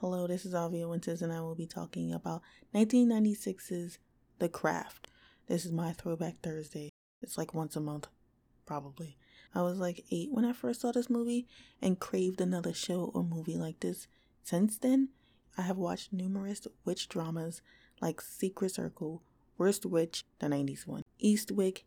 Hello, this is Avia Winters, and I will be talking about 1996's The Craft. This is my throwback Thursday. It's like once a month, probably. I was like eight when I first saw this movie and craved another show or movie like this. Since then, I have watched numerous witch dramas like Secret Circle, Worst Witch, the 90s one, Eastwick,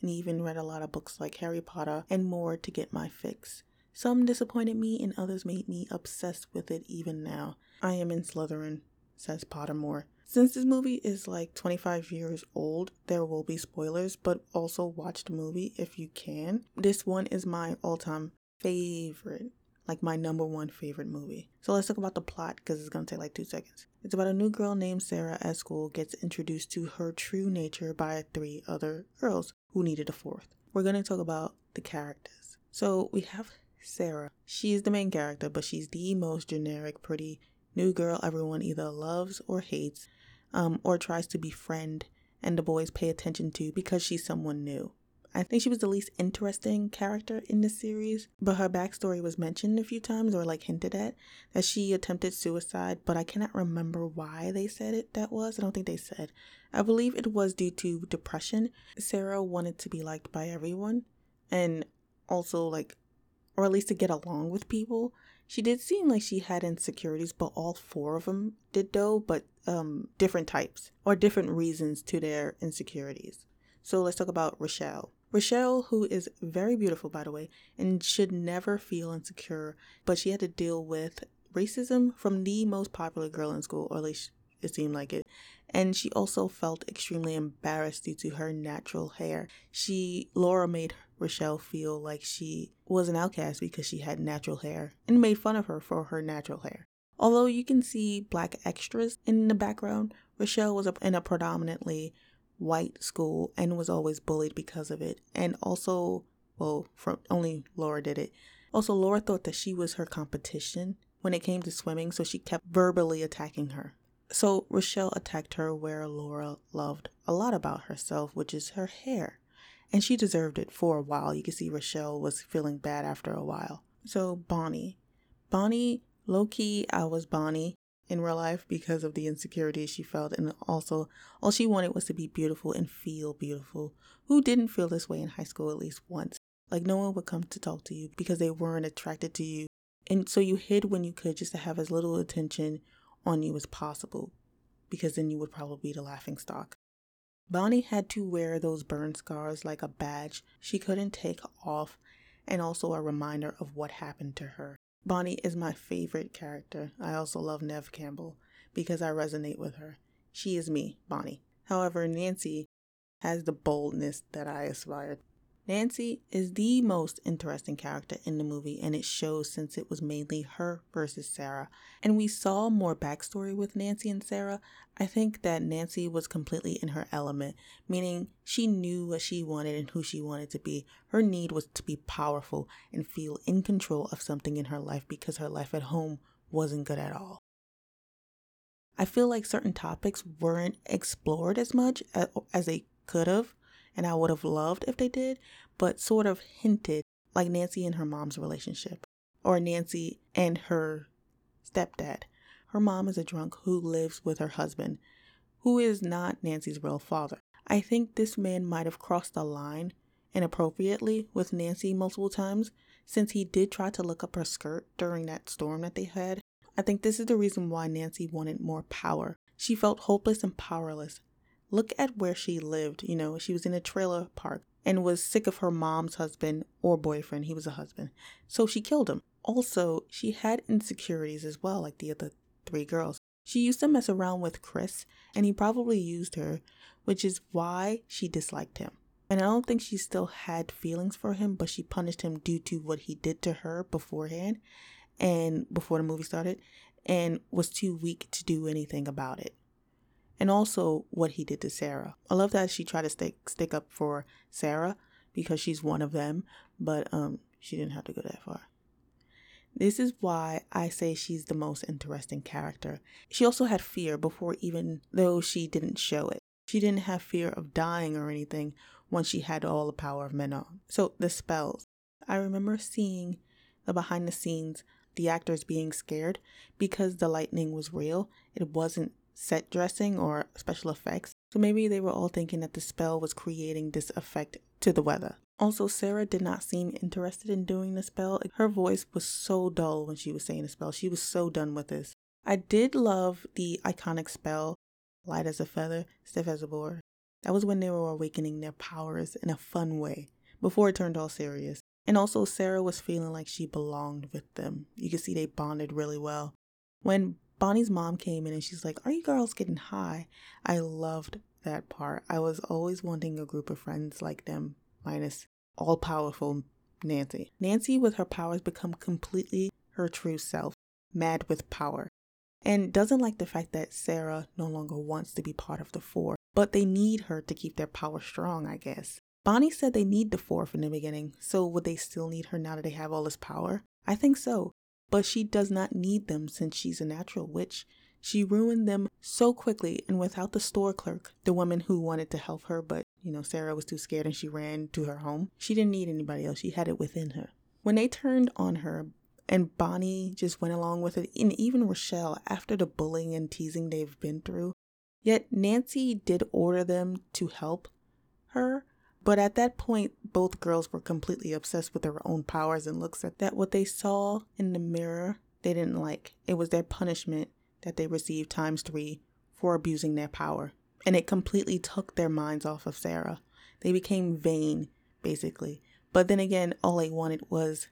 and even read a lot of books like Harry Potter and more to get my fix. Some disappointed me and others made me obsessed with it even now. I am in Slytherin, says Pottermore. Since this movie is like 25 years old, there will be spoilers, but also watch the movie if you can. This one is my all time favorite, like my number one favorite movie. So let's talk about the plot because it's gonna take like two seconds. It's about a new girl named Sarah at school gets introduced to her true nature by three other girls who needed a fourth. We're gonna talk about the characters. So we have Sarah. She's the main character, but she's the most generic, pretty new girl everyone either loves or hates, um, or tries to befriend, and the boys pay attention to because she's someone new. I think she was the least interesting character in the series, but her backstory was mentioned a few times or like hinted at that she attempted suicide, but I cannot remember why they said it that was. I don't think they said. I believe it was due to depression. Sarah wanted to be liked by everyone and also like or at least to get along with people. She did seem like she had insecurities, but all four of them did though, but um, different types or different reasons to their insecurities. So let's talk about Rochelle. Rochelle, who is very beautiful, by the way, and should never feel insecure, but she had to deal with racism from the most popular girl in school, or at least it seemed like it. And she also felt extremely embarrassed due to her natural hair. She, Laura made Rochelle feel like she was an outcast because she had natural hair and made fun of her for her natural hair. Although you can see black extras in the background, Rochelle was in a predominantly white school and was always bullied because of it. And also, well, from only Laura did it. Also, Laura thought that she was her competition when it came to swimming, so she kept verbally attacking her. So Rochelle attacked her where Laura loved a lot about herself, which is her hair and she deserved it for a while. You can see Rochelle was feeling bad after a while. So, Bonnie. Bonnie, low key, I was Bonnie in real life because of the insecurities she felt, and also all she wanted was to be beautiful and feel beautiful. Who didn't feel this way in high school at least once? Like, no one would come to talk to you because they weren't attracted to you. And so you hid when you could just to have as little attention on you as possible because then you would probably be the laughing stock. Bonnie had to wear those burn scars like a badge she couldn't take off and also a reminder of what happened to her. Bonnie is my favorite character. I also love Neve Campbell because I resonate with her. She is me, Bonnie. However, Nancy has the boldness that I aspire Nancy is the most interesting character in the movie, and it shows since it was mainly her versus Sarah. And we saw more backstory with Nancy and Sarah. I think that Nancy was completely in her element, meaning she knew what she wanted and who she wanted to be. Her need was to be powerful and feel in control of something in her life because her life at home wasn't good at all. I feel like certain topics weren't explored as much uh, as they could have and I would have loved if they did, but sort of hinted like Nancy and her mom's relationship, or Nancy and her stepdad. Her mom is a drunk who lives with her husband, who is not Nancy's real father. I think this man might have crossed the line inappropriately with Nancy multiple times since he did try to look up her skirt during that storm that they had. I think this is the reason why Nancy wanted more power. She felt hopeless and powerless Look at where she lived. You know, she was in a trailer park and was sick of her mom's husband or boyfriend. He was a husband. So she killed him. Also, she had insecurities as well, like the other three girls. She used to mess around with Chris, and he probably used her, which is why she disliked him. And I don't think she still had feelings for him, but she punished him due to what he did to her beforehand and before the movie started, and was too weak to do anything about it and also what he did to Sarah. I love that she tried to stick stick up for Sarah because she's one of them, but um she didn't have to go that far. This is why I say she's the most interesting character. She also had fear before even though she didn't show it. She didn't have fear of dying or anything once she had all the power of Manon. So the spells. I remember seeing the behind the scenes the actors being scared because the lightning was real. It wasn't set dressing or special effects. So maybe they were all thinking that the spell was creating this effect to the weather. Also, Sarah did not seem interested in doing the spell. Her voice was so dull when she was saying the spell. She was so done with this. I did love the iconic spell, light as a feather, stiff as a board. That was when they were awakening their powers in a fun way, before it turned all serious. And also, Sarah was feeling like she belonged with them. You could see they bonded really well. When Bonnie's mom came in and she's like, Are you girls getting high? I loved that part. I was always wanting a group of friends like them, minus all powerful Nancy. Nancy, with her powers, become completely her true self, mad with power, and doesn't like the fact that Sarah no longer wants to be part of the four, but they need her to keep their power strong, I guess. Bonnie said they need the four from the beginning, so would they still need her now that they have all this power? I think so but she does not need them since she's a natural witch. She ruined them so quickly and without the store clerk, the woman who wanted to help her, but you know, Sarah was too scared and she ran to her home. She didn't need anybody else, she had it within her. When they turned on her, and Bonnie just went along with it, and even Rochelle, after the bullying and teasing they've been through. Yet Nancy did order them to help her, but at that point, both girls were completely obsessed with their own powers and looks at that what they saw in the mirror they didn't like. It was their punishment that they received times three for abusing their power. And it completely took their minds off of Sarah. They became vain, basically. But then again, all they wanted was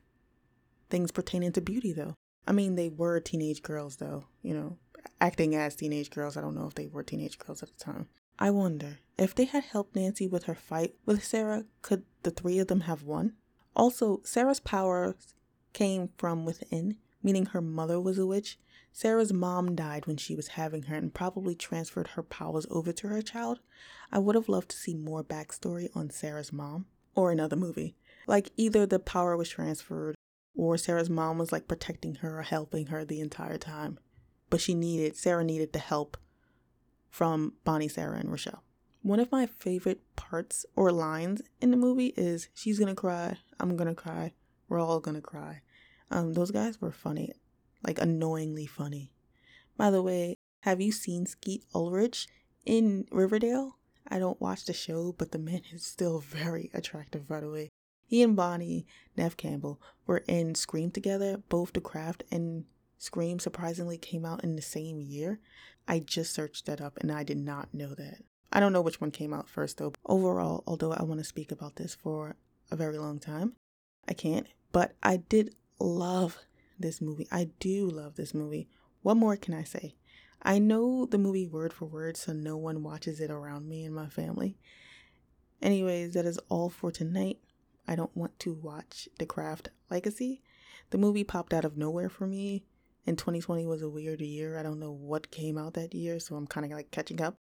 things pertaining to beauty, though. I mean, they were teenage girls, though, you know, acting as teenage girls. I don't know if they were teenage girls at the time. I wonder if they had helped Nancy with her fight with Sarah, could the three of them have won? Also, Sarah's powers came from within, meaning her mother was a witch. Sarah's mom died when she was having her and probably transferred her powers over to her child. I would have loved to see more backstory on Sarah's mom or another movie. Like either the power was transferred or Sarah's mom was like protecting her or helping her the entire time. But she needed, Sarah needed the help from Bonnie, Sarah, and Rochelle. One of my favorite parts or lines in the movie is she's gonna cry, I'm gonna cry, we're all gonna cry. Um, those guys were funny, like annoyingly funny. By the way, have you seen Skeet Ulrich in Riverdale? I don't watch the show, but the man is still very attractive, by the way. He and Bonnie, Neve Campbell, were in Scream together, both The Craft and Scream surprisingly came out in the same year. I just searched that up and I did not know that. I don't know which one came out first though. Overall, although I want to speak about this for a very long time, I can't. But I did love this movie. I do love this movie. What more can I say? I know the movie word for word, so no one watches it around me and my family. Anyways, that is all for tonight. I don't want to watch The Craft Legacy. The movie popped out of nowhere for me and 2020 was a weird year. I don't know what came out that year, so I'm kind of like catching up.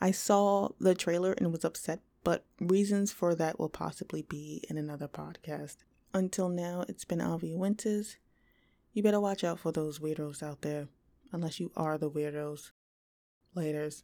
I saw the trailer and was upset, but reasons for that will possibly be in another podcast. Until now, it's been Avi Winters. You better watch out for those weirdos out there, unless you are the weirdos. Laters.